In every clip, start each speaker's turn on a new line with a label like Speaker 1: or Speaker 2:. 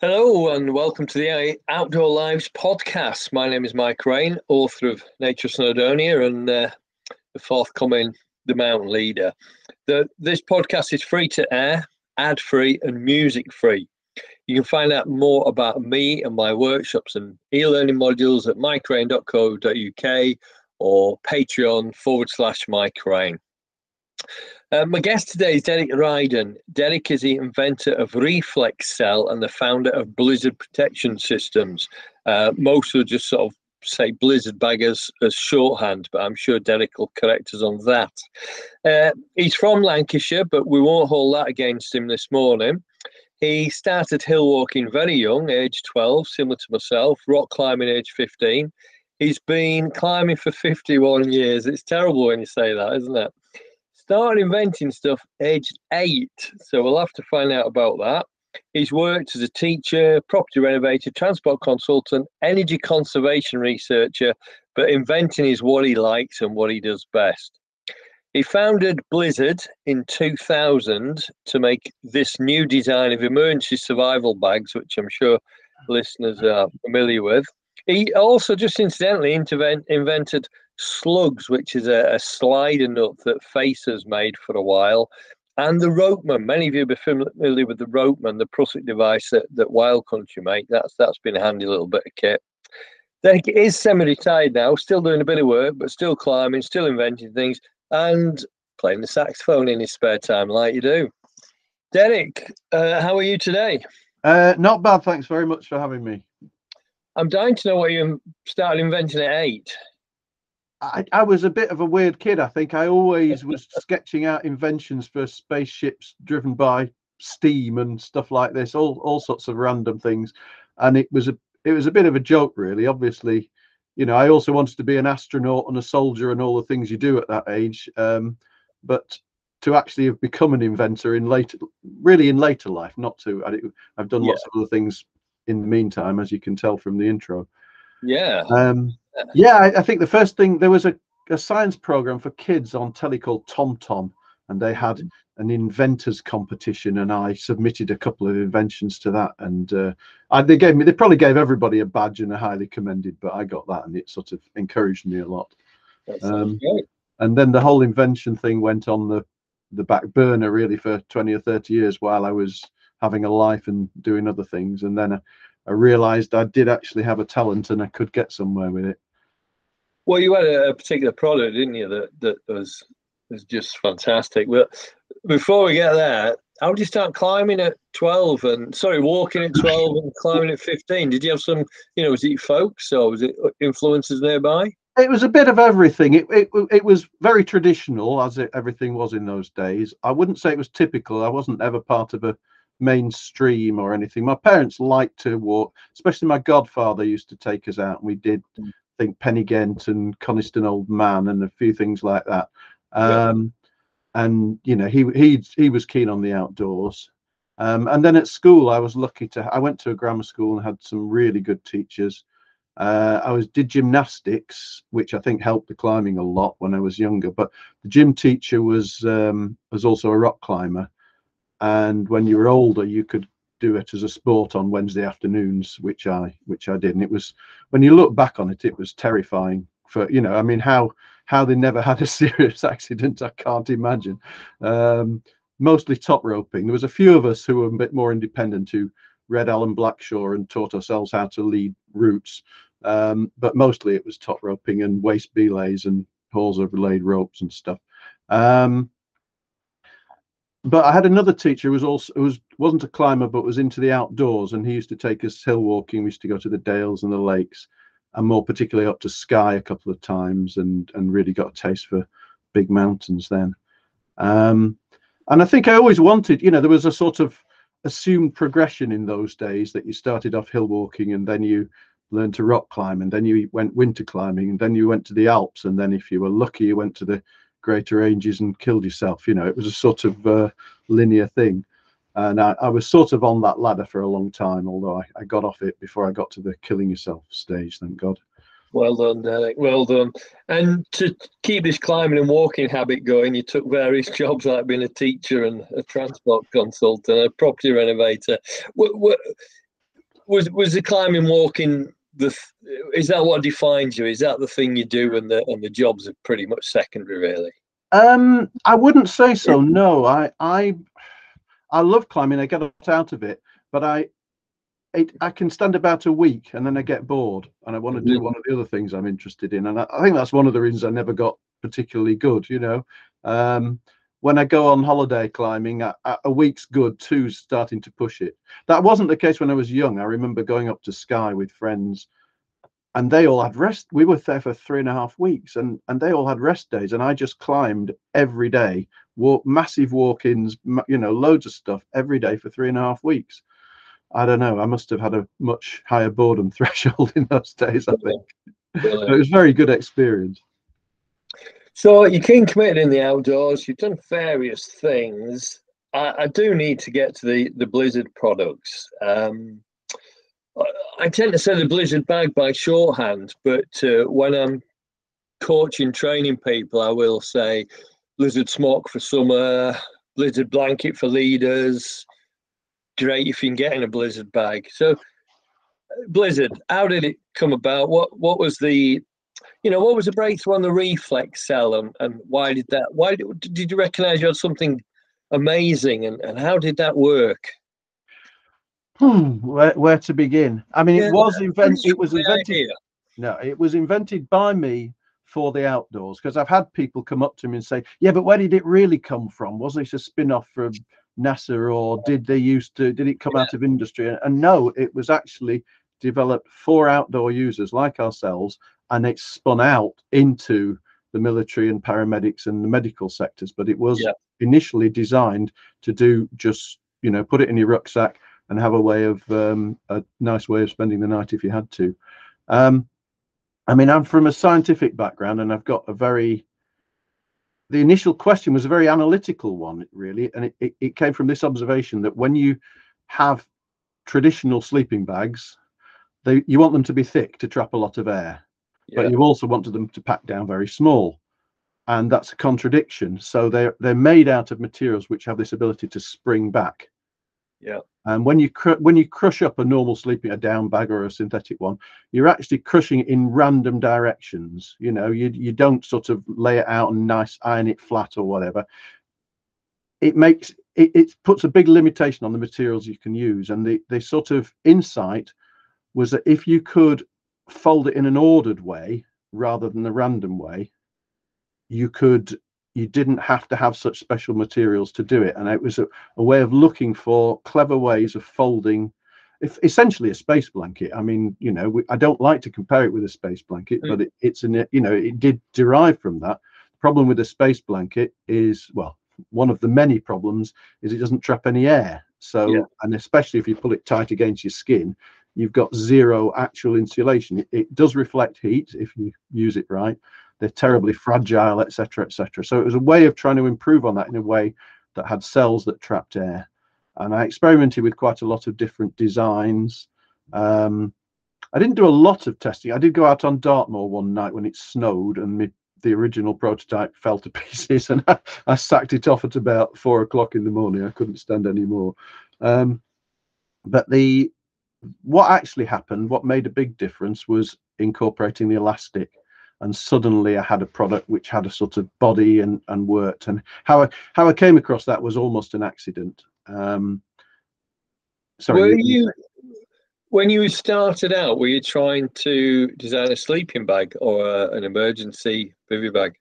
Speaker 1: Hello and welcome to the Outdoor Lives podcast. My name is Mike Raine, author of Nature Snowdonia and uh, the forthcoming The Mountain Leader. The, this podcast is free to air, ad free, and music free. You can find out more about me and my workshops and e learning modules at mikeraine.co.uk or Patreon forward slash Mike Raine. Uh, my guest today is Derek Ryden. Derek is the inventor of Reflexcell and the founder of Blizzard Protection Systems. Uh, most will just sort of say Blizzard bag as, as shorthand, but I'm sure Derek will correct us on that. Uh, he's from Lancashire, but we won't hold that against him this morning. He started hill walking very young, age 12, similar to myself, rock climbing age 15. He's been climbing for 51 years. It's terrible when you say that, isn't it? Started inventing stuff aged eight, so we'll have to find out about that. He's worked as a teacher, property renovator, transport consultant, energy conservation researcher, but inventing is what he likes and what he does best. He founded Blizzard in 2000 to make this new design of emergency survival bags, which I'm sure listeners are familiar with. He also just incidentally invented slugs, which is a, a slider nut that Facers made for a while, and the Ropeman. Many of you will be familiar with the Ropeman, the Prusik device that, that Wild Country make. That's that's been a handy little bit of kit. He is semi-retired now, still doing a bit of work, but still climbing, still inventing things, and playing the saxophone in his spare time, like you do. Derek, uh, how are you today?
Speaker 2: Uh, not bad, thanks very much for having me.
Speaker 1: I'm dying to know what you started inventing at eight.
Speaker 2: I, I, was a bit of a weird kid. I think I always was sketching out inventions for spaceships driven by steam and stuff like this, all all sorts of random things. And it was a it was a bit of a joke, really. Obviously, you know, I also wanted to be an astronaut and a soldier and all the things you do at that age. Um, but to actually have become an inventor in later, really in later life, not to. I, have done lots of other things in the meantime, as you can tell from the intro.
Speaker 1: Yeah.
Speaker 2: Um, yeah, I, I, think the first thing there was a, a science program for kids on telly called Tom Tom, and they had an inventors competition, and I submitted a couple of inventions to that, and uh, I, they gave me they probably gave everybody a badge and a highly commended, but I got that, and it sort of encouraged me a lot. Um, and then the whole invention thing went on the the back burner really for 20 or 30 years while I was having a life and doing other things, and then. Uh, I realized I did actually have a talent and I could get somewhere with it.
Speaker 1: Well, you had a, particular product, didn't you, that, that was was just fantastic. But before we get there, how did you start climbing at 12 and sorry, walking at 12 and climbing at 15? Did you have some, you know, was it folks or was it influences nearby?
Speaker 2: It was a bit of everything. It, it, it was very traditional, as it, everything was in those days. I wouldn't say it was typical. I wasn't ever part of a mainstream or anything. My parents liked to walk, especially my godfather used to take us out, and we did mm. I think Pen-y-ghent and Coniston Old Man and a few things like that. Um, yeah. And you know, he he he was keen on the outdoors. Um, and then at school, I was lucky to. I went to a grammar school and had some really good teachers. Uh, I was did gymnastics, which I think helped the climbing a lot when I was younger. But the gym teacher was um, was also a rock climber, and when you were older you could do it as a sport on Wednesday afternoons, which I which I did, and it was when you look back on it, it was terrifying. For you know, I mean, how how they never had a serious accident, I can't imagine. Um, mostly top roping. There was a few of us who were a bit more independent who read Alan Blackshaw and taught ourselves how to lead routes, um, but mostly it was top roping and waist belays and hauls over laid ropes and stuff. Um, but I had another teacher who was also who was wasn't a climber but was into the outdoors, and he used to take us hill walking. We used to go to the dales and the lakes, and more particularly up to Skye a couple of times, and and really got a taste for big mountains then. Um, and I think I always wanted, you know, there was a sort of assumed progression in those days that you started off hill walking and then you learned to rock climb and then you went winter climbing and then you went to the Alps and then if you were lucky you went to the greater ranges and killed yourself. You know, it was a sort of uh, linear thing. And I, I, was sort of on that ladder for a long time, although I, I, got off it before I got to the killing yourself stage, thank God.
Speaker 1: Well done, Derek. Well done. And to keep this climbing and walking habit going, you took various jobs like being a teacher and a transport consultant, a property renovator. Was was the climbing walking the is that what defines you? Is that the thing you do, and the and the jobs are pretty much secondary, really?
Speaker 2: Um, I wouldn't say so. No, I I I love climbing. I get out of it, but I it, I can stand about a week and then I get bored and I want to do mm-hmm. one of the other things I'm interested in. And I, I, think that's one of the reasons I never got particularly good. You know, um, when I go on holiday climbing, a, a week's good, two's starting to push it. That wasn't the case when I was young. I remember going up to Skye with friends and they all had rest. We were there for three and a half weeks and, and they all had rest days. And I just climbed every day, walk massive walk-ins, you know, loads of stuff every day for three and a half weeks. I don't know. I must have had a much higher boredom threshold in those days, I think. It was very good experience.
Speaker 1: So you came committed in the outdoors. You've done various things. I, I do need to get to the the Blizzard products. Um, I, tend to say the Blizzard bag by shorthand, but uh, when I'm coaching, training people, I will say Blizzard smock for summer, Blizzard blanket for leaders. Great if you can get in a Blizzard bag. So, Blizzard, how did it come about? What what was the you know, what was the breakthrough on the Reflexcell and, and why did that, why did, did you recognize you had something amazing and, and how did that work?
Speaker 2: Hmm, where, where to begin? I mean, yeah, it was invented, it was invented, idea. no, it was invented by me for the outdoors because I've had people come up to me and say, yeah, but where did it really come from? Wasn't it a spin off from NASA or did they used to, did it come yeah. out of industry? And no, it was actually developed for outdoor users like ourselves and it spun out into the military and paramedics and the medical sectors but it was yeah. initially designed to do just you know put it in your rucksack and have a way of um, a nice way of spending the night if you had to. Um, i mean i'm from a scientific background and i've got a very the initial question was a very analytical one really and it, it, it came from this observation that when you have traditional sleeping bags they you want them to be thick to trap a lot of air yeah. but you also wanted them to pack down very small and that's a contradiction. So they're they're made out of materials which have this ability to spring back
Speaker 1: yeah.
Speaker 2: And when you cr- when you crush up a normal sleeping a down bag or a synthetic one you're actually crushing it in random directions you know you you don't sort of lay it out and nice iron it flat or whatever. It makes it, it puts a big limitation on the materials you can use and the the sort of insight was that if you could fold it in an ordered way rather than a random way, you could you didn't have to have such special materials to do it. And it was a, a way of looking for clever ways of folding if essentially a space blanket. I mean, you know, we, I don't like to compare it with a space blanket, mm. but it, it's an, you know, it did derive from that. The problem with a space blanket is, well, one of the many problems is it doesn't trap any air. So, yeah. and especially if you pull it tight against your skin, you've got zero actual insulation. It, it does reflect heat if you use it right. They're terribly fragile, etc., etc. So it was a way of trying to improve on that in a way that had cells that trapped air. And I experimented with quite a lot of different designs. Um, I didn't do a lot of testing. I did go out on Dartmoor one night when it snowed and the original prototype fell to pieces and I, I, sacked it off at about four o'clock in the morning. I couldn't stand anymore. Um, but the what actually happened, what made a big difference was incorporating the elastic. And suddenly I had a product which had a sort of body and, and worked. And how I how I came across that was almost an accident. Um,
Speaker 1: sorry. Were you when you started out, were you trying to design a sleeping bag or a, an emergency bivy bag?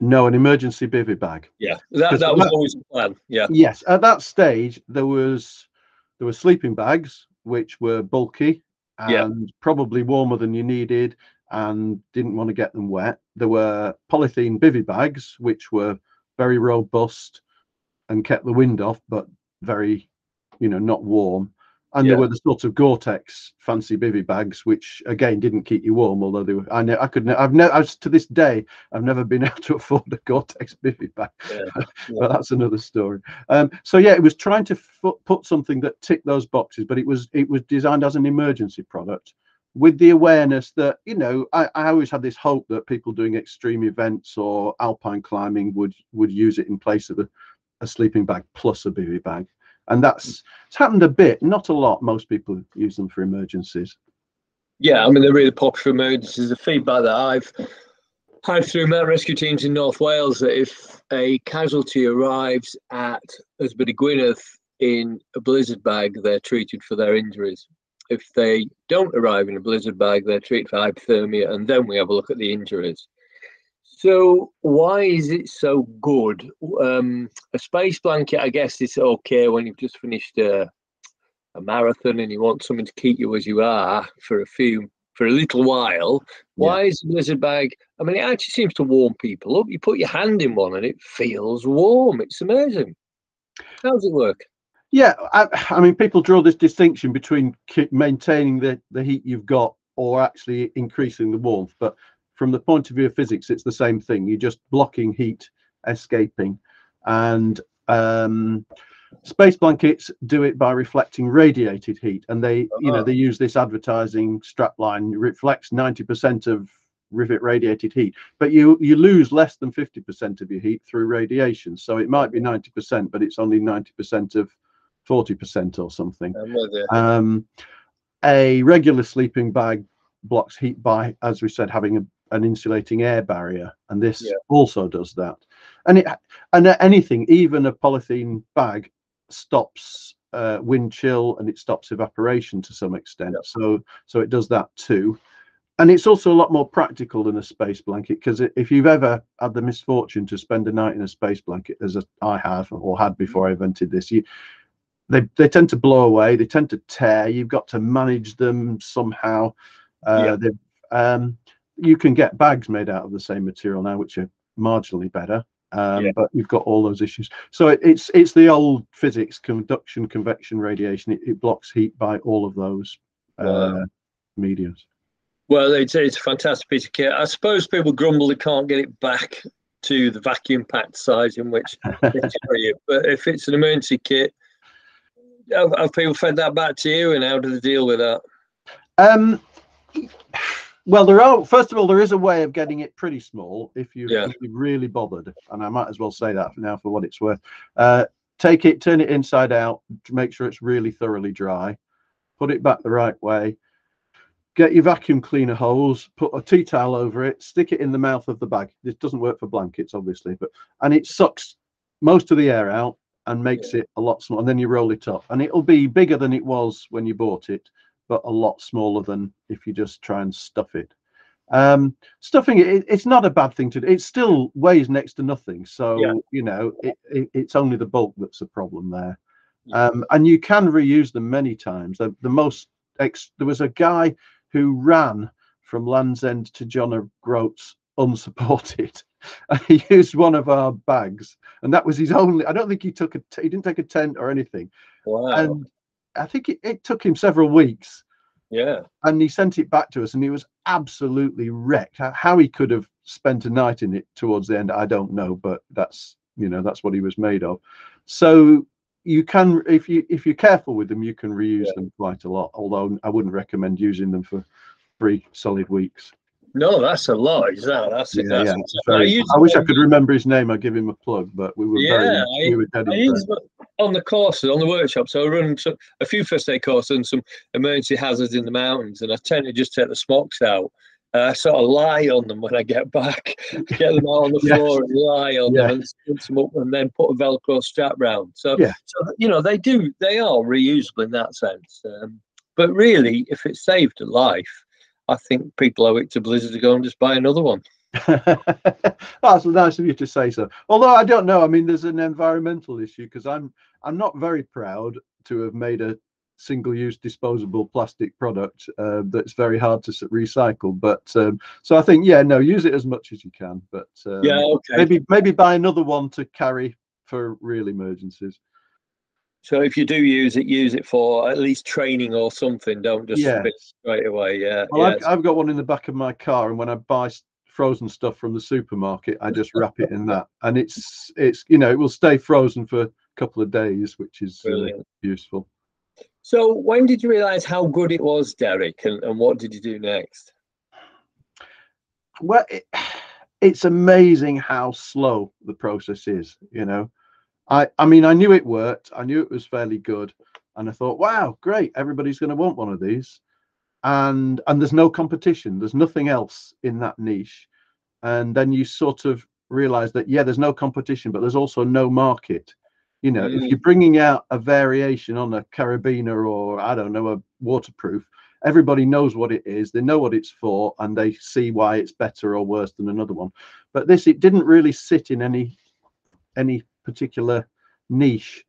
Speaker 2: No, an emergency bivy bag.
Speaker 1: Yeah, that, that was always the plan. Yeah.
Speaker 2: Yes, at that stage there was there were sleeping bags which were bulky and yeah. probably warmer than you needed and didn't want to get them wet. There were polythene bivy bags which were very robust and kept the wind off, but very, you know, not warm and yeah. there were the sort of Gore-Tex fancy bivy bags, which again didn't keep you warm. Although they were, I know I could, I've never, to this day, I've never been able to afford a Gore-Tex bivy bag, yeah. but that's another story. Um, so yeah, it was trying to put something that ticked those boxes, but it was it was designed as an emergency product with the awareness that you know I, I always had this hope that people doing extreme events or alpine climbing would would use it in place of a, a sleeping bag plus a bivy bag and that's it's happened a bit, not a lot. Most people use them for emergencies.
Speaker 1: Yeah, I mean they're really popular emergencies. The feedback that I've had through mountain rescue teams in North Wales that if a casualty arrives at Ysbyty Gwynedd in a blizzard bag, they're treated for their injuries. If they don't arrive in a blizzard bag, they're treated for hypothermia, and then we have a look at the injuries. So why is it so good? Um, a space blanket, I guess, is okay when you've just finished a, a marathon and you want something to keep you as you are for a few for a little while. Why yeah. is a blizzard bag? I mean, it actually seems to warm people up. You put your hand in one and it feels warm. It's amazing. How does it work?
Speaker 2: Yeah, I, I mean, people draw this distinction between maintaining the, the heat you've got or actually increasing the warmth. But from the point of view of physics, it's the same thing. You're just blocking heat escaping. And um, space blankets do it by reflecting radiated heat. And they, you know, oh. they use this advertising strapline reflects 90% of rivet radiated heat, but you you lose less than 50% of your heat through radiation. So it might be 90%, but it's only 90% of 40% or something. Um, a regular sleeping bag blocks heat by, as we said, having a an insulating air barrier, and this yeah. also does that. And it and anything, even a polythene bag, stops uh, wind chill and it stops evaporation to some extent. Yeah. So so it does that too. And it's also a lot more practical than a space blanket because if you've ever had the misfortune to spend a night in a space blanket, as I have or had before I invented this, you they they tend to blow away. They tend to tear. You've got to manage them somehow. Uh, yeah. Um, you can get bags made out of the same material now, which are marginally better. Um, yeah. But you've got all those issues. So it, it's it's the old physics, conduction, convection, radiation. It, it blocks heat by all of those uh, mediums.
Speaker 1: Well, it's, it's a fantastic piece of kit. I suppose people grumble they can't get it back to the vacuum packed size in which they carry it. But if it's an emergency kit, have, have people fed that back to you, and how do they deal with that?
Speaker 2: Um, well, there are. First of all, there is a way of getting it pretty small if you yeah. if you've really bothered, and I might as well say that for now for what it's worth. Uh, take it, turn it inside out, to make sure it's really thoroughly dry. Put it back the right way. Get your vacuum cleaner hose, put a tea towel over it, stick it in the mouth of the bag. This doesn't work for blankets, obviously, but and it sucks most of the air out and makes yeah. it a lot smaller. And then you roll it up, and it'll be bigger than it was when you bought it but a lot smaller than if you just try and stuff it. Um, stuffing it, it's not a bad thing to do. It still weighs next to nothing. So, yeah. you know, it, it, it's only the bulk that's a problem there. Yeah. Um, and you can reuse them many times. The, the most, ex, there was a guy who ran from Land's End to John O'Groats unsupported. he used one of our bags, and that was his only. I don't think he took a. He didn't take a tent or anything.
Speaker 1: Wow.
Speaker 2: And I think it, it took him several weeks.
Speaker 1: Yeah.
Speaker 2: And he sent it back to us and he was absolutely wrecked. How he could have spent a night in it towards the end, I don't know, but that's you know, that's what he was made of. So you can if you if you're careful with them, you can reuse yeah. them quite a lot. Although I wouldn't recommend using them for three solid weeks.
Speaker 1: No, that's a lot. Is that? That's, yeah, that's
Speaker 2: yeah, I, I, wish I could remember his name. I'd give him a plug, but we were yeah, very, I, we were
Speaker 1: on the courses, on the workshop. So I run some, a few first aid courses and some emergency hazards in the mountains, and I tend to just take the smocks out. Uh, I sort of lie on them when I get back, get them out on the yes. floor and lie on yeah. them and them up, and then put a Velcro strap round. So, yeah. so you know, they do, they are reusable in that sense. Um, but really, if it saved a life, I think people owe it to Blizzard to go and just buy another one.
Speaker 2: That's nice of you to say so. Although I don't know, I mean, there's an environmental issue because I'm I'm not very proud to have made a single-use disposable plastic product uh, that's very hard to recycle. But um, so I think, yeah, no, use it as much as you can. But um,
Speaker 1: yeah, okay.
Speaker 2: maybe maybe buy another one to carry for real emergencies.
Speaker 1: So if you do use it, use it for at least training or something. Don't just yeah. straight away. Yeah.
Speaker 2: Well,
Speaker 1: yeah.
Speaker 2: I've, I've, got one in the back of my car, and when I buy frozen stuff from the supermarket, I just wrap it in that, and it's it's you know it will stay frozen for a couple of days, which is uh, useful.
Speaker 1: So when did you realise how good it was, Derek, and, and what did you do next?
Speaker 2: Well, it, it's amazing how slow the process is. You know, I, I mean, I knew it worked. I knew it was fairly good, and I thought, wow, great, everybody's going to want one of these, and and there's no competition. There's nothing else in that niche, and then you sort of realize that yeah, there's no competition, but there's also no market. You know, mm. if you're bringing out a variation on a carabiner or I don't know a waterproof, everybody knows what it is they know what it's for and they see why it's better or worse than another one but this it didn't really sit in any any particular niche.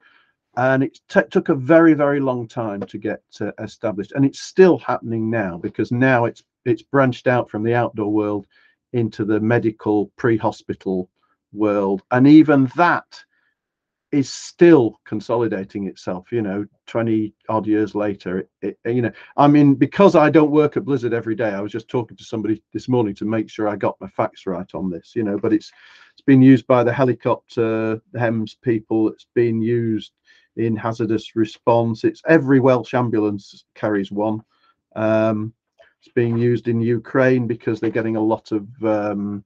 Speaker 2: And it took a very very long time to get uh, established. And it's still happening now because now it's it's branched out from the outdoor world into the medical pre-hospital world. And even that is still consolidating itself you know 20 odd years later. It, it, you know i mean because i don't work at blizzard every day i was just talking to somebody this morning to make sure i got my facts right on this you know but it's it's been used by the helicopter hems people it's been used in hazardous response it's every welsh ambulance carries one um, it's being used in ukraine because they're getting a lot of um,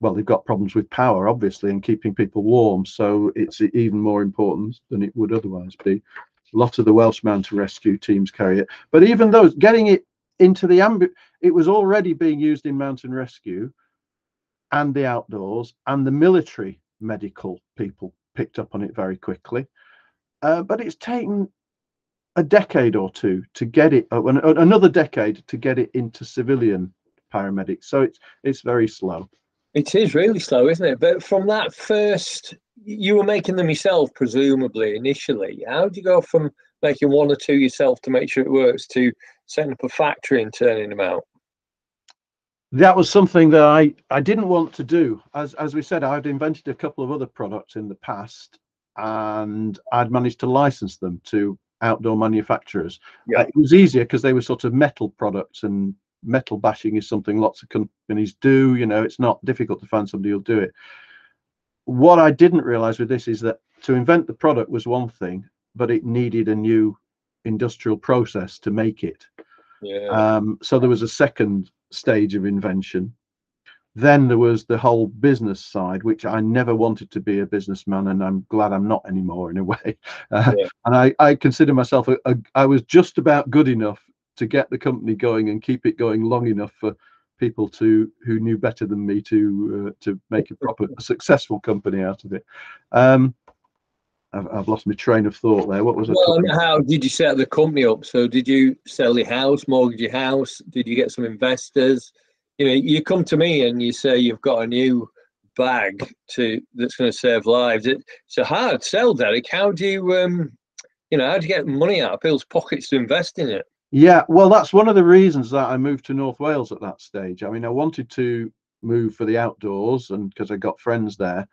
Speaker 2: well, they've got problems with power, obviously, and keeping people warm. So it's even more important than it would otherwise be. A lot of the Welsh mountain rescue teams carry it, but even those getting it into the ambient, it was already being used in mountain rescue and the outdoors, and the military medical people picked up on it very quickly. Uh, but it's taken a decade or two to get it, uh, another decade to get it into civilian paramedics. So it's it's very slow.
Speaker 1: It is really slow, isn't it? But from that first, you were making them yourself, presumably initially. How do you go from making one or two yourself to make sure it works to setting up a factory and turning them out?
Speaker 2: That was something that I, I didn't want to do. As as we said, I'd invented a couple of other products in the past, and I'd managed to license them to outdoor manufacturers. Yeah. Uh, it was easier because they were sort of metal products and metal bashing is something lots of companies do. You know, it's not difficult to find somebody who'll do it. What I didn't realize with this is that to invent the product was one thing, but it needed a new industrial process to make it. Yeah. Um, so there was a second stage of invention. Then there was the whole business side, which I never wanted to be a businessman, and I'm glad I'm not anymore in a way. Uh, yeah. And I, I consider myself a, a, I was just about good enough to get the company going and keep it going long enough for people to who knew better than me to uh, to make a proper a successful company out of it. Um, I've, I've, lost my train of thought there. What was it?
Speaker 1: Well, how did you set the company up? So did you sell your house, mortgage your house? Did you get some investors? You know, you come to me and you say you've got a new bag to that's going to save lives. It, it's a hard sell, Derek. How do you um, you know, how do you get money out of people's pockets to invest in it?
Speaker 2: Yeah, well, that's one of the reasons that I moved to North Wales at that stage. I mean, I wanted to move for the outdoors and because I got friends there,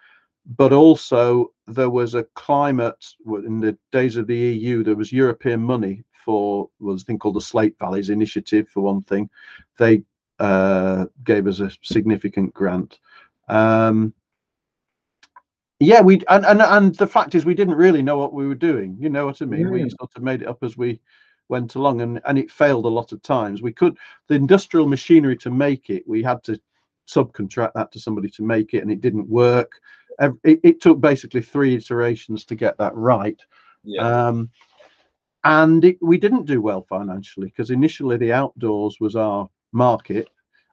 Speaker 2: but also there was a climate in the days of the EU, there was European money for was a thing called the Slate Valleys Initiative, for one thing. They uh, gave us a significant grant. Um, yeah, we and, and and the fact is we didn't really know what we were doing. You know what I mean? We sort of made it up as we went along and, and it failed a lot of times. We could, the industrial machinery to make it, we had to subcontract that to somebody to make it and it didn't work. It, it took basically three iterations to get that right. Yeah. Um, and it, we didn't do well financially because initially the outdoors was our market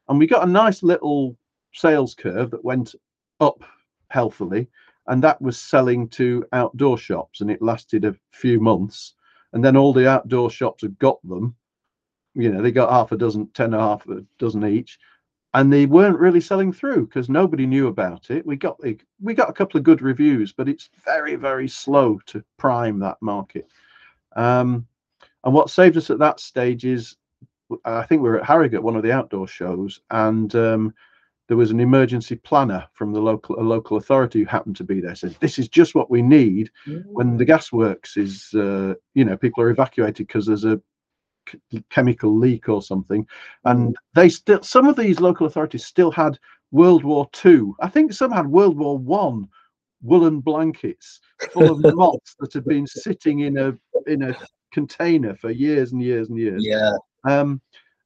Speaker 2: and we got a nice little sales curve that went up healthily and that was selling to outdoor shops and it lasted a few months and then all the outdoor shops had got them. You know, they got half a dozen, ten and a half a dozen each, and they weren't really selling through because nobody knew about it. We got we got a couple of good reviews, but it's very very slow to prime that market. Um, and what saved us at that stage is, I think we were at Harrogate, one of the outdoor shows, and um, there was an emergency planner from the local a local authority who happened to be there said this is just what we need when the gasworks is uh, you know people are evacuated because there's a chemical leak or something and they still some of these local authorities still had world war two i think some had world war one woolen blankets full of moths that had been sitting in a in a container for years and years and years
Speaker 1: yeah
Speaker 2: um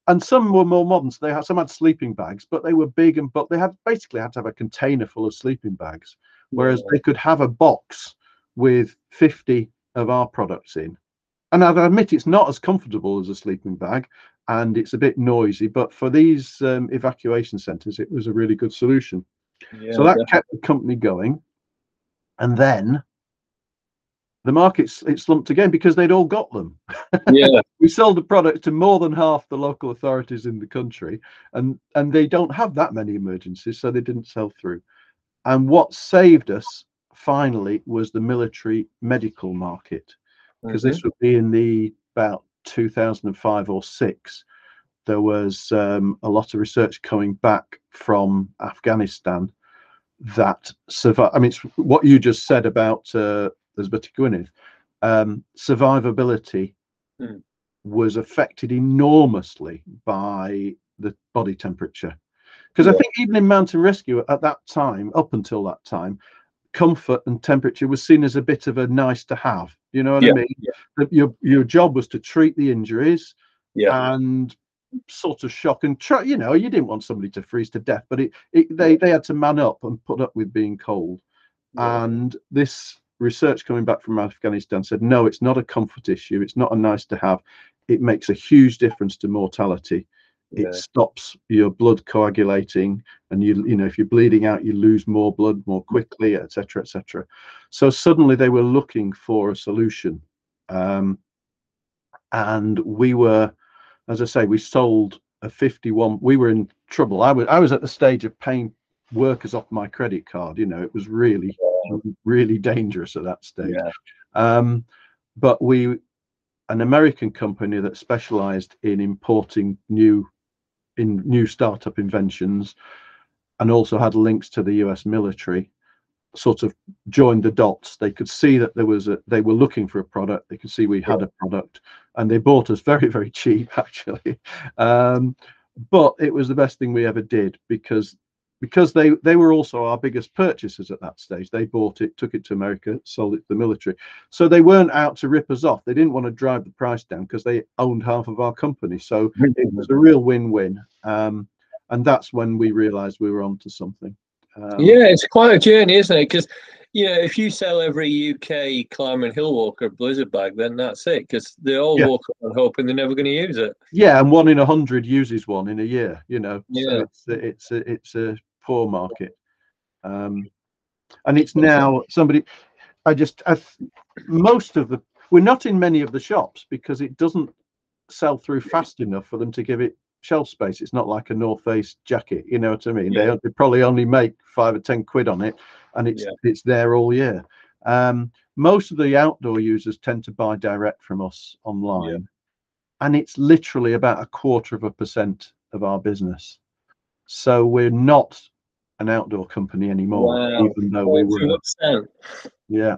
Speaker 2: and some were more modern. So they had some had sleeping bags, but they were big and but they had basically had to have a container full of sleeping bags, whereas yeah. they could have a box with 50 of our products in. And I admit it's not as comfortable as a sleeping bag and it's a bit noisy, but for these um, evacuation centres, it was a really good solution. Yeah, so that definitely. kept the company going. And then the markets it slumped again because they'd all got them.
Speaker 1: Yeah,
Speaker 2: we sold the product to more than half the local authorities in the country, and and they don't have that many emergencies, so they didn't sell through. And what saved us finally was the military medical market, because mm-hmm. this would be in the about 2005 or six. There was um, a lot of research coming back from Afghanistan that survive. I mean, it's what you just said about uh, Elizabeth. Um, survivability mm. was affected enormously by the body temperature. Because yeah. I think even in mountain rescue at that time, up until that time, comfort and temperature was seen as a bit of a nice to have. You know what yeah. I mean? Yeah. Your your job was to treat the injuries
Speaker 1: yeah.
Speaker 2: and sort of shock and try you know you didn't want somebody to freeze to death but it, it they they had to man up and put up with being cold yeah. and this research coming back from afghanistan said no it's not a comfort issue it's not a nice to have it makes a huge difference to mortality yeah. it stops your blood coagulating and you you know if you're bleeding out you lose more blood more quickly etc etc so suddenly they were looking for a solution um, and we were as I say, we sold a 51. We were in trouble. I was I was at the stage of paying workers off my credit card. You know, it was really really dangerous at that stage.
Speaker 1: Yeah.
Speaker 2: Um, but we, an American company that specialised in importing new in new startup inventions, and also had links to the U.S. military sort of joined the dots. They could see that there was a, they were looking for a product. They could see we had a product and they bought us very, very cheap actually. Um, but it was the best thing we ever did because because they they were also our biggest purchasers at that stage. They bought it, took it to America, sold it to the military. So they weren't out to rip us off. They didn't want to drive the price down because they owned half of our company. So it was a real win-win. Um, and that's when we realized we were onto something.
Speaker 1: Um, yeah, it's quite a journey, isn't it? Because know, if you sell every UK climber and hill walker blizzard bag, then that's it. Because they all yeah. walk around hoping they're never going to use it.
Speaker 2: Yeah, and one in a hundred uses one in a year. You know, yeah. So it's it's a, it's a poor market, um, and it's now somebody. I just I, most of the we're not in many of the shops because it doesn't sell through fast enough for them to give it shelf space. It's not like a North Face jacket, you know what I mean? Yeah. They, they, probably only make five or ten quid on it, and it's yeah. it's there all year. Um, most of the outdoor users tend to buy direct from us online, yeah. and it's literally about a quarter of a percent of our business. So we're not an outdoor company anymore, wow. even though we were. Yeah.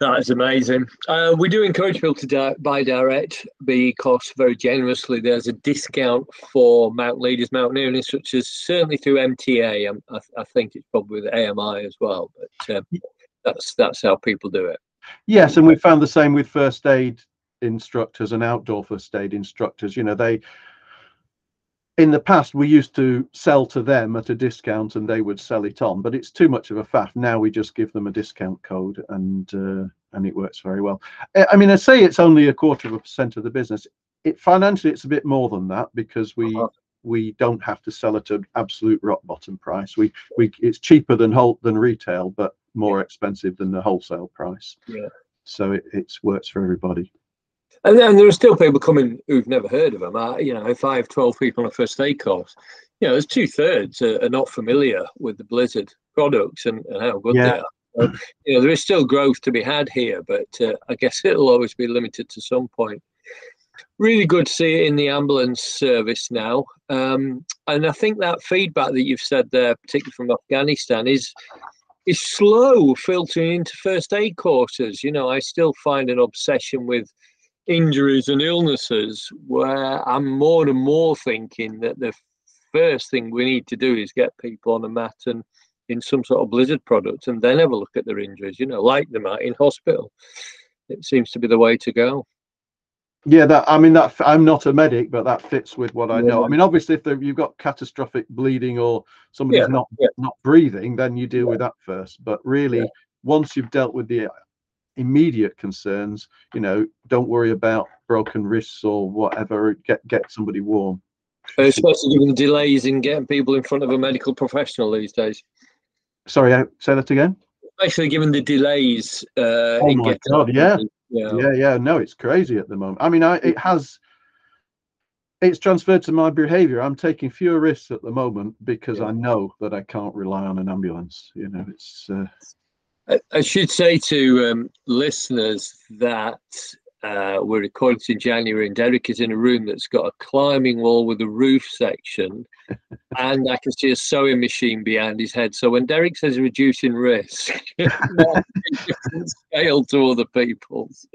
Speaker 1: That is amazing. Uh, we do encourage people to di- buy direct because very generously there's a discount for mountain leaders, mountaineering, as certainly through MTA. Um, I, I, think it's probably with AMI as well, but um, that's that's how people do it.
Speaker 2: Yes, and we found the same with first aid instructors and outdoor first aid instructors. You know, they in the past we used to sell to them at a discount and they would sell it on but it's too much of a faff. Now we just give them a discount code and uh, and it works very well. I mean i say it's only a quarter of a percent of the business. It financially it's a bit more than that because we uh-huh. we don't have to sell at an absolute rock bottom price. We we it's cheaper than whole than retail but more expensive than the wholesale price.
Speaker 1: Yeah.
Speaker 2: So it, it works for everybody
Speaker 1: and then there are still people coming who've never heard of them. Uh, you know, if I have 12 people on a first aid course, you know, there's two thirds are, are, not familiar with the Blizzard products and, and how good yeah. they are. So, you know, there is still growth to be had here, but uh, I guess it'll always be limited to some point. Really good to see it in the ambulance service now. Um, and I think that feedback that you've said there, particularly from Afghanistan, is is slow filtering into first aid courses. You know, I still find an obsession with injuries and illnesses where I'm more and more thinking that the first thing we need to do is get people on a mat and in some sort of blizzard product and then have a look at their injuries, you know, like them out in hospital. It seems to be the way to go.
Speaker 2: Yeah, that I mean that I'm not a medic, but that fits with what I know. I mean, obviously, if you've got catastrophic bleeding or somebody's yeah, not yeah. not breathing, then you deal yeah. with that first. But really, once you've dealt with the immediate concerns, you know, don't worry about broken wrists or whatever. Get get somebody warm.
Speaker 1: Especially given delays in getting people in front of a medical professional these days.
Speaker 2: Sorry, I, say that again.
Speaker 1: Especially given the delays. Uh,
Speaker 2: oh my god! Yeah. yeah, yeah, yeah. No, it's crazy at the moment. I mean, I it has. It's transferred to my behaviour. I'm taking fewer risks at the moment because yeah. I know that I can't rely on an ambulance. You know, it's. Uh,
Speaker 1: I, should say to um, listeners that uh, we're recording in January, and Derek is in a room that's got a climbing wall with a roof section, and I can see a sewing machine behind his head. So when Derek says reducing risk, scale to other people's.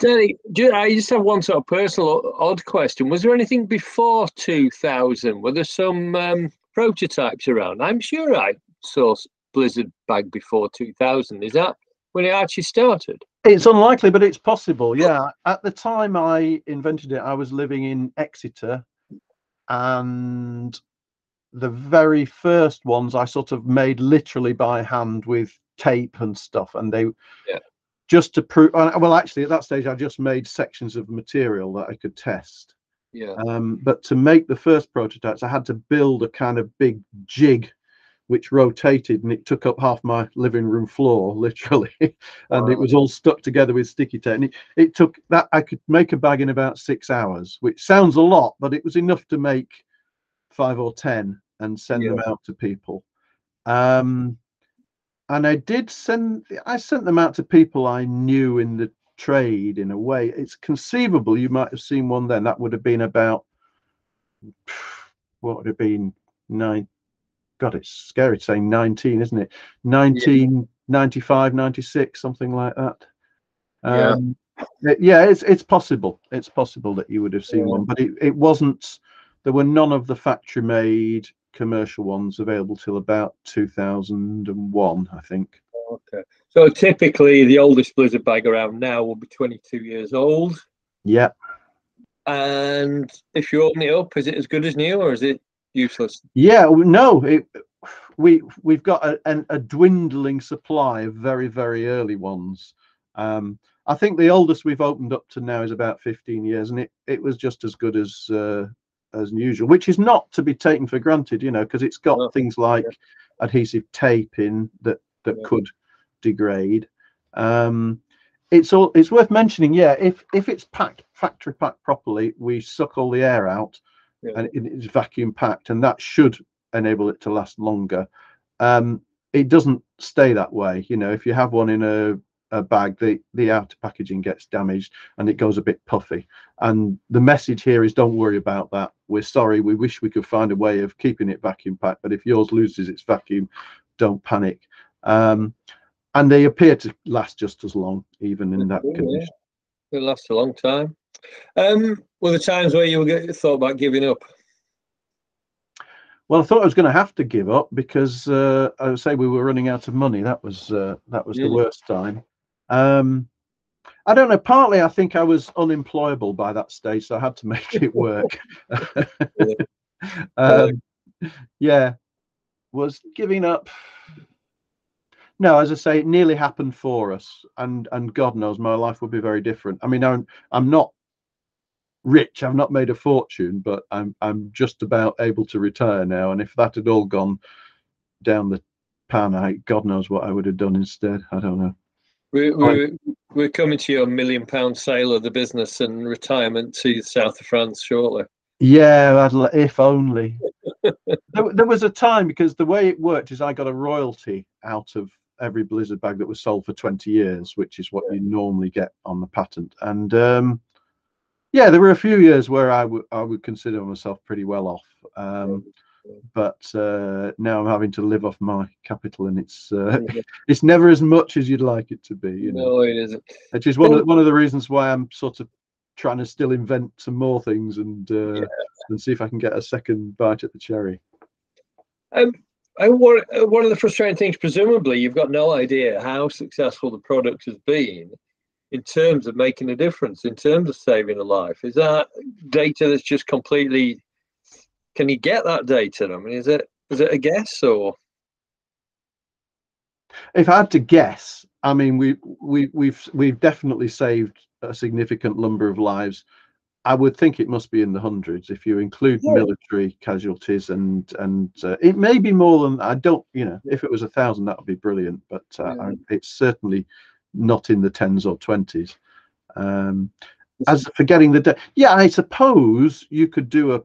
Speaker 1: Derek, I just have one sort of personal odd question. Was there anything before 2000? Were there some um, prototypes around? I'm sure I saw Blizzard bag before 2000. Is that when it actually started?
Speaker 2: It's unlikely, but it's possible. Yeah. At the time I invented it, I was living in Exeter, and the very first ones I sort of made literally by hand with tape and stuff, and they yeah. just to prove. Well, actually, at that stage, I just made sections of material that I could test.
Speaker 1: Yeah.
Speaker 2: Um, but to make the first prototypes, I had to build a kind of big jig which rotated and it took up half my living room floor literally and wow. it was all stuck together with sticky tape and it, it, took that i could make a bag in about six hours which sounds a lot but it was enough to make five or ten and send yeah. them out to people um, and i did send i sent them out to people i knew in the trade in a way it's conceivable you might have seen one then that would have been about what would have been nine God, it's scary to say 19, isn't it? 1995, 96, something like that. Um, yeah. It, yeah, it's it's possible. It's possible that you would have seen yeah. one, but it, it wasn't. There were none of the factory made commercial ones available till about 2001, I think.
Speaker 1: Okay. So typically, the oldest Blizzard bag around now will be 22 years old.
Speaker 2: Yeah.
Speaker 1: And if you open it up, is it as good as new, or is it useless.
Speaker 2: Yeah, no, it, we we've got a, a, a, dwindling supply of very very early ones. Um, I think the oldest we've opened up to now is about 15 years, and it it was just as good as uh, as usual, which is not to be taken for granted, you know, because it's got things like yeah. adhesive tape in that that yeah. could degrade. Um, it's all it's worth mentioning, yeah. If if it's packed factory packed properly, we suck all the air out yeah. and it is vacuum packed, and that should enable it to last longer. Um, it doesn't stay that way. You know, if you have one in a, a bag, the, the outer packaging gets damaged and it goes a bit puffy. And the message here is don't worry about that. We're sorry. We wish we could find a way of keeping it vacuum packed, but if yours loses its vacuum, don't panic. Um, and they appear to last just as long, even in that condition.
Speaker 1: It lasts a long time. Um, were the times where you were thought about giving up?
Speaker 2: Well, I thought I was going to have to give up because uh, I would say we were running out of money. That was uh, that was the worst time. Um, I don't know. Partly, I think I was unemployable by that stage, so I had to make it work. um, yeah, was giving up. No, as I say, it nearly happened for us, and and God knows my life would be very different. I mean, I'm I'm not rich. I've not made a fortune, but I'm I'm just about able to retire now. And if that had all gone down the pan, I God knows what I would have done instead. I don't know.
Speaker 1: We're, we're, we're coming to your million pound sale of the business and retirement to the south of France shortly.
Speaker 2: Yeah, if only. there, there was a time because the way it worked is I got a royalty out of every Blizzard bag that was sold for 20 years, which is what you normally get on the patent. And um, yeah, there were a few years where I would I would consider myself pretty well off. Um, but uh, now I'm having to live off my capital, and it's uh, it's never as much as you'd like it to be. You know?
Speaker 1: No, it isn't.
Speaker 2: Which is one of one of the reasons why I'm sort of trying to still invent some more things and uh, yeah. and see if I can get a second bite at the cherry.
Speaker 1: Um, Uh, one, uh, one of the frustrating things, presumably, you've got no idea how successful the product has been in terms of making a difference, in terms of saving a life? Is that data that's just completely? Can you get that data? I mean, is it is it a guess or?
Speaker 2: if I had to guess, I mean, we we we've we've definitely saved a significant number of lives. I would think it must be in the hundreds if you include
Speaker 1: Yeah.
Speaker 2: military casualties and and uh, it may be more than I don't you know if it was a thousand that would be brilliant, but uh,
Speaker 1: Yeah.
Speaker 2: I, it's certainly not in the tens or twenties. Um, as for getting the de- yeah, I suppose you could do a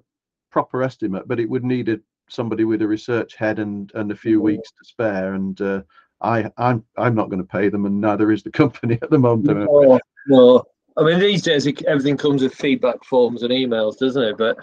Speaker 2: proper estimate, but it would need a somebody with a research head and and a few
Speaker 1: Yeah.
Speaker 2: weeks to spare and. Uh, I, I'm I'm not going to pay them, and neither is the company at the moment.
Speaker 1: No, no. I mean, these days it, everything comes with feedback forms and emails, doesn't it? But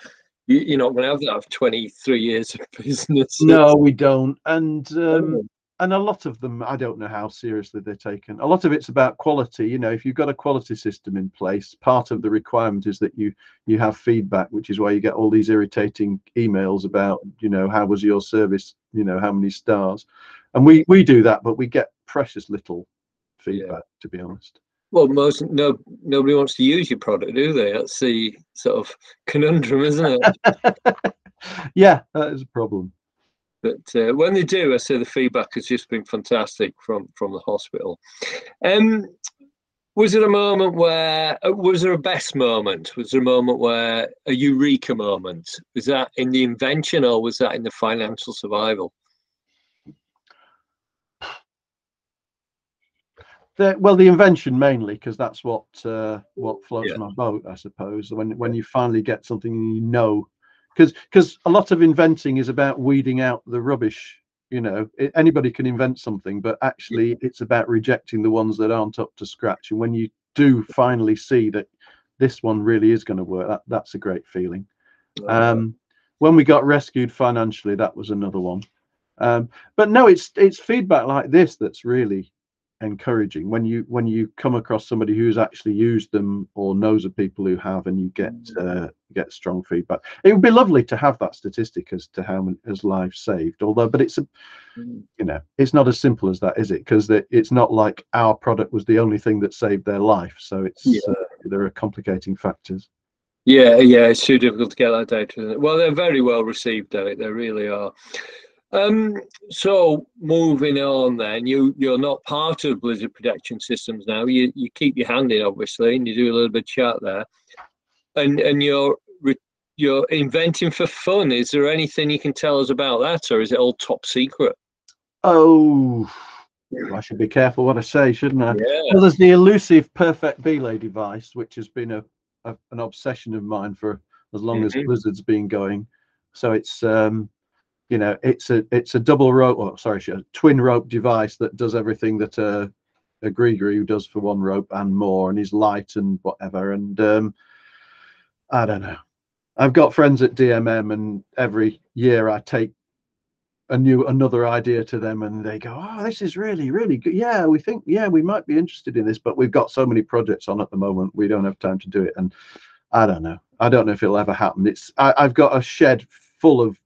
Speaker 1: you, you're not going to have that for 23 years of business.
Speaker 2: No, we don't, and um,
Speaker 1: Oh.
Speaker 2: and a lot of them, I don't know how seriously they're taken. A lot of it's about quality. You know, if you've got a quality system in place, part of the requirement is that you you have feedback, which is why you get all these irritating emails about, you know, how was your service? You know, how many stars? And we we do that, but we get precious little feedback, to be honest.
Speaker 1: Well, most no nobody wants to use your product, do they? That's the sort of conundrum, isn't it?
Speaker 2: yeah, that is a problem.
Speaker 1: but uh, when they do, I say the feedback has just been fantastic from from the hospital. Um, was it a moment where uh, was there a best moment? Was there a moment where a eureka moment? Was that in the invention or was that in the financial survival?
Speaker 2: The, well, the invention mainly, because that's what uh, what floats
Speaker 1: Yeah.
Speaker 2: my boat, I suppose. When when you finally get something you know, because because a lot of inventing is about weeding out the rubbish. You know, it, anybody can invent something, but actually, it's about rejecting the ones that aren't up to scratch. And when you do finally see that this one really is going to work, that that's a great feeling. Um, when we got rescued financially, that was another one. Um, but no, it's it's feedback like this that's really encouraging when you when you come across somebody who's actually used them or knows of people who have, and you get uh, get strong feedback. It would be lovely to have that statistic as to how many as lives saved. Although, but it's a
Speaker 1: Mm.
Speaker 2: you know it's not as simple as that, is it? Because it's not like our product was the only thing that saved their life. So it's
Speaker 1: Yeah.
Speaker 2: uh, there are complicating factors.
Speaker 1: Yeah, yeah, it's too difficult to get that data. Well, they're very well received, Derek. They really are. Um, so moving on, then you you're not part of Blizzard Protection Systems now. You you keep your hand in, obviously, and you do a little bit of chat there, and and you're you're inventing for fun. Is there anything you can tell us about that, or is it all top secret?
Speaker 2: Oh, I should be careful what I say, shouldn't I?
Speaker 1: Yeah,
Speaker 2: Well, there's the elusive perfect belay device, which has been a, a an obsession of mine for as long
Speaker 1: Mhm.
Speaker 2: as Blizzard's been going. So it's um, you know, it's a it's a double rope, or sorry, a twin rope device that does everything that a a Grigri does for one rope and more, and is light and whatever. And um, I don't know. I've got friends at DMM, and every year I take a new another idea to them and they go oh this is really really good yeah we think yeah we might be interested in this but we've got so many projects on at the moment we don't have time to do it and i don't know i don't know if it'll ever happen it's I, i've got a shed full of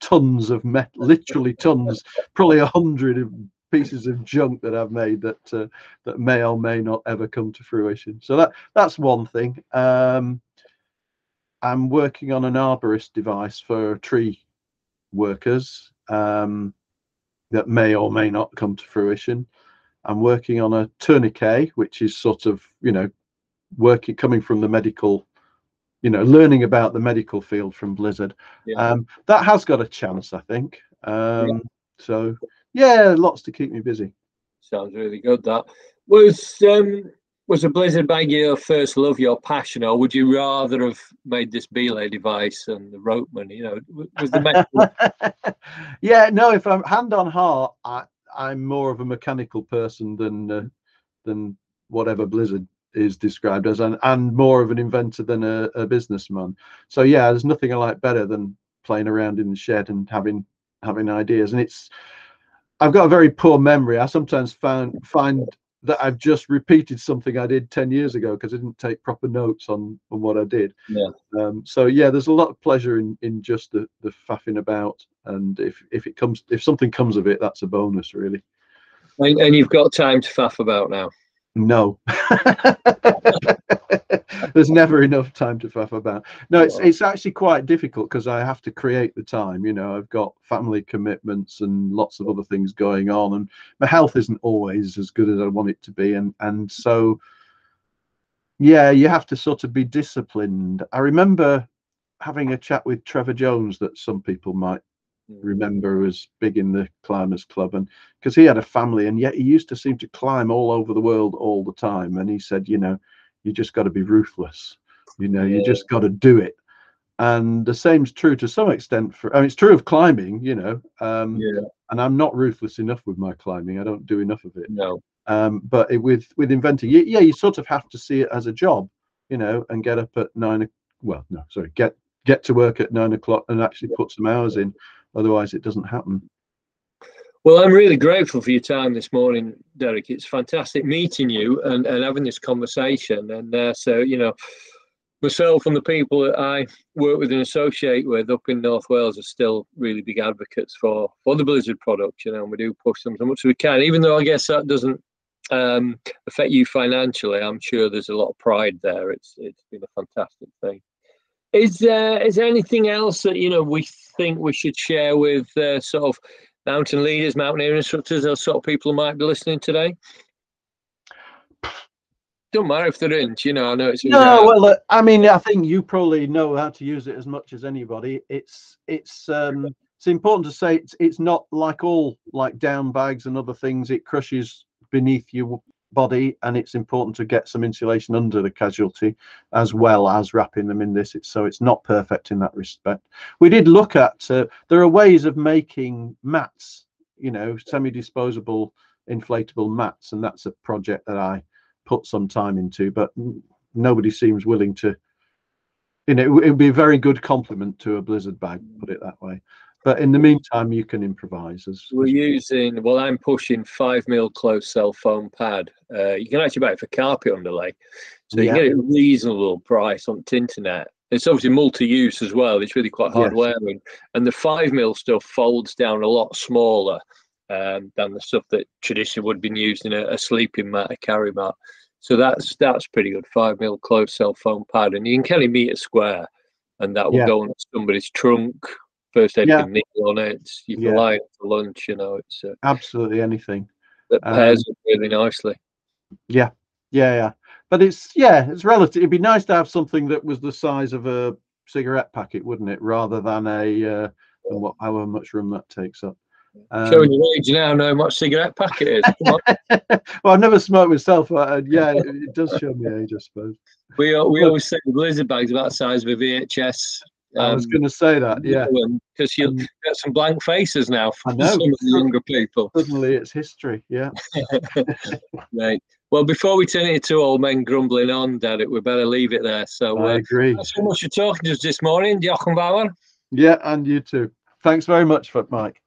Speaker 2: tons of metal literally tons probably a hundred of pieces of junk that i've made that uh, that may or may not ever come to fruition so that that's one thing um i'm working on an arborist device for tree workers um, that may or may not come to fruition. I'm working on a tourniquet, which is sort of, you know, working coming from the medical, you know, learning about the medical field from Blizzard.
Speaker 1: Yeah.
Speaker 2: Um, that has got a chance, I think. Um, So, yeah, lots to keep me busy.
Speaker 1: sounds really good. That was um, was a Blizzard bag your first love, your passion, or would you rather have made this belay device and the rope ropeman? You know, was the
Speaker 2: yeah, no. If I'm hand on heart, I, I'm more of a mechanical person than uh, than whatever Blizzard is described as, and, and more of an inventor than a, a businessman. So yeah, there's nothing I like better than playing around in the shed and having having ideas. And it's I've got a very poor memory. I sometimes found find that I've just repeated something I did 10 years ago because I didn't take proper notes on, on what I did.
Speaker 1: Yeah.
Speaker 2: Um, so yeah, there's a lot of pleasure in, in just the, the faffing about. And if, if it comes, if something comes of it, that's a bonus really.
Speaker 1: and, and you've got time to faff about now.
Speaker 2: No. There's never enough time to faff about. No, it's it's actually quite difficult because I have to create the time. You know, I've got family commitments and lots of other things going on, and my health isn't always as good as I want it to be, and and so yeah, you have to sort of be disciplined. I remember having a chat with Trevor Jones that some people might. Remember was big in the climbers club and because he had a family and yet he used to seem to climb all over the world all the time. And he said you know you just got to be ruthless. You know yeah. you just got to do it. And the same's true to some extent for I mean it's true of climbing you know um yeah. and I'm not ruthless enough with my climbing. I don't do enough of it.
Speaker 1: No.
Speaker 2: Um but it, with with inventing yeah you sort of have to see it as a job you know and get up at nine well no sorry get get to work at nine o'clock and actually put some hours in Otherwise, it doesn't happen.
Speaker 1: Well, I'm really grateful for your time this morning, Derek. It's fantastic meeting you and, and having this conversation. And uh, so, you know, myself and the people that I work with and associate with up in North Wales are still really big advocates for, for the Blizzard product, you know, and we do push them as much as we can, even though I guess that doesn't um, affect you financially. I'm sure there's a lot of pride there. It's It's been a fantastic thing. Is there is there anything else that you know we think we should share with uh, sort of mountain leaders, mountaineering instructors, or sort of people who might be listening today? Don't matter if they're in. You know, I know it's
Speaker 2: no. Well, uh, I mean, I think you probably know how to use it as much as anybody. It's it's um it's important to say it's it's not like all like down bags and other things. It crushes beneath you body and it's important to get some insulation under the casualty as well as wrapping them in this. It's, so it's not perfect in that respect. We did look at uh, there are ways of making mats you know semi-disposable inflatable mats and that's a project that i put some time into but nobody seems willing to you know it would be a very good complement to a blizzard bag put it that way but in the meantime, you can improvise. As,
Speaker 1: We're using, well, I'm pushing five mil close cell foam pad. Uh, you can actually buy it for carpet underlay. So you get a reasonable price on the internet. It's obviously multi-use as well. It's really quite hard yes. wearing, and the five mil stuff folds down a lot smaller um, than the stuff that traditionally would have been used in a, a, sleeping mat, a carry mat. So that's that's pretty good. Five mil close cell foam pad, and you can carry meter square, and that will yeah. go on somebody's trunk first aid yeah. needle on it. You can yeah. lie for lunch. You know, it's uh,
Speaker 2: absolutely anything
Speaker 1: that pairs um, really nicely.
Speaker 2: Yeah, yeah, yeah. But it's yeah, it's relative. It'd be nice to have something that was the size of a cigarette packet, wouldn't it? Rather than a uh, and what however much room that takes up.
Speaker 1: Um, Showing your age now, know how much cigarette packet is.
Speaker 2: well, I've never smoked myself, but uh, yeah, it, it, does show me age, I suppose.
Speaker 1: We we always say the blizzard bag's about the size of a VHS
Speaker 2: I was um, going to say that, yeah,
Speaker 1: because you'll um, get some blank faces now from some of the younger people.
Speaker 2: Suddenly, it's history, yeah.
Speaker 1: right. Well, before we turn it into old men grumbling on, Derek, we better leave it there. So,
Speaker 2: I uh, agree.
Speaker 1: Thanks so much for talking to us this morning, Jochen Bauer.
Speaker 2: Yeah, and you too. Thanks very much for Mike.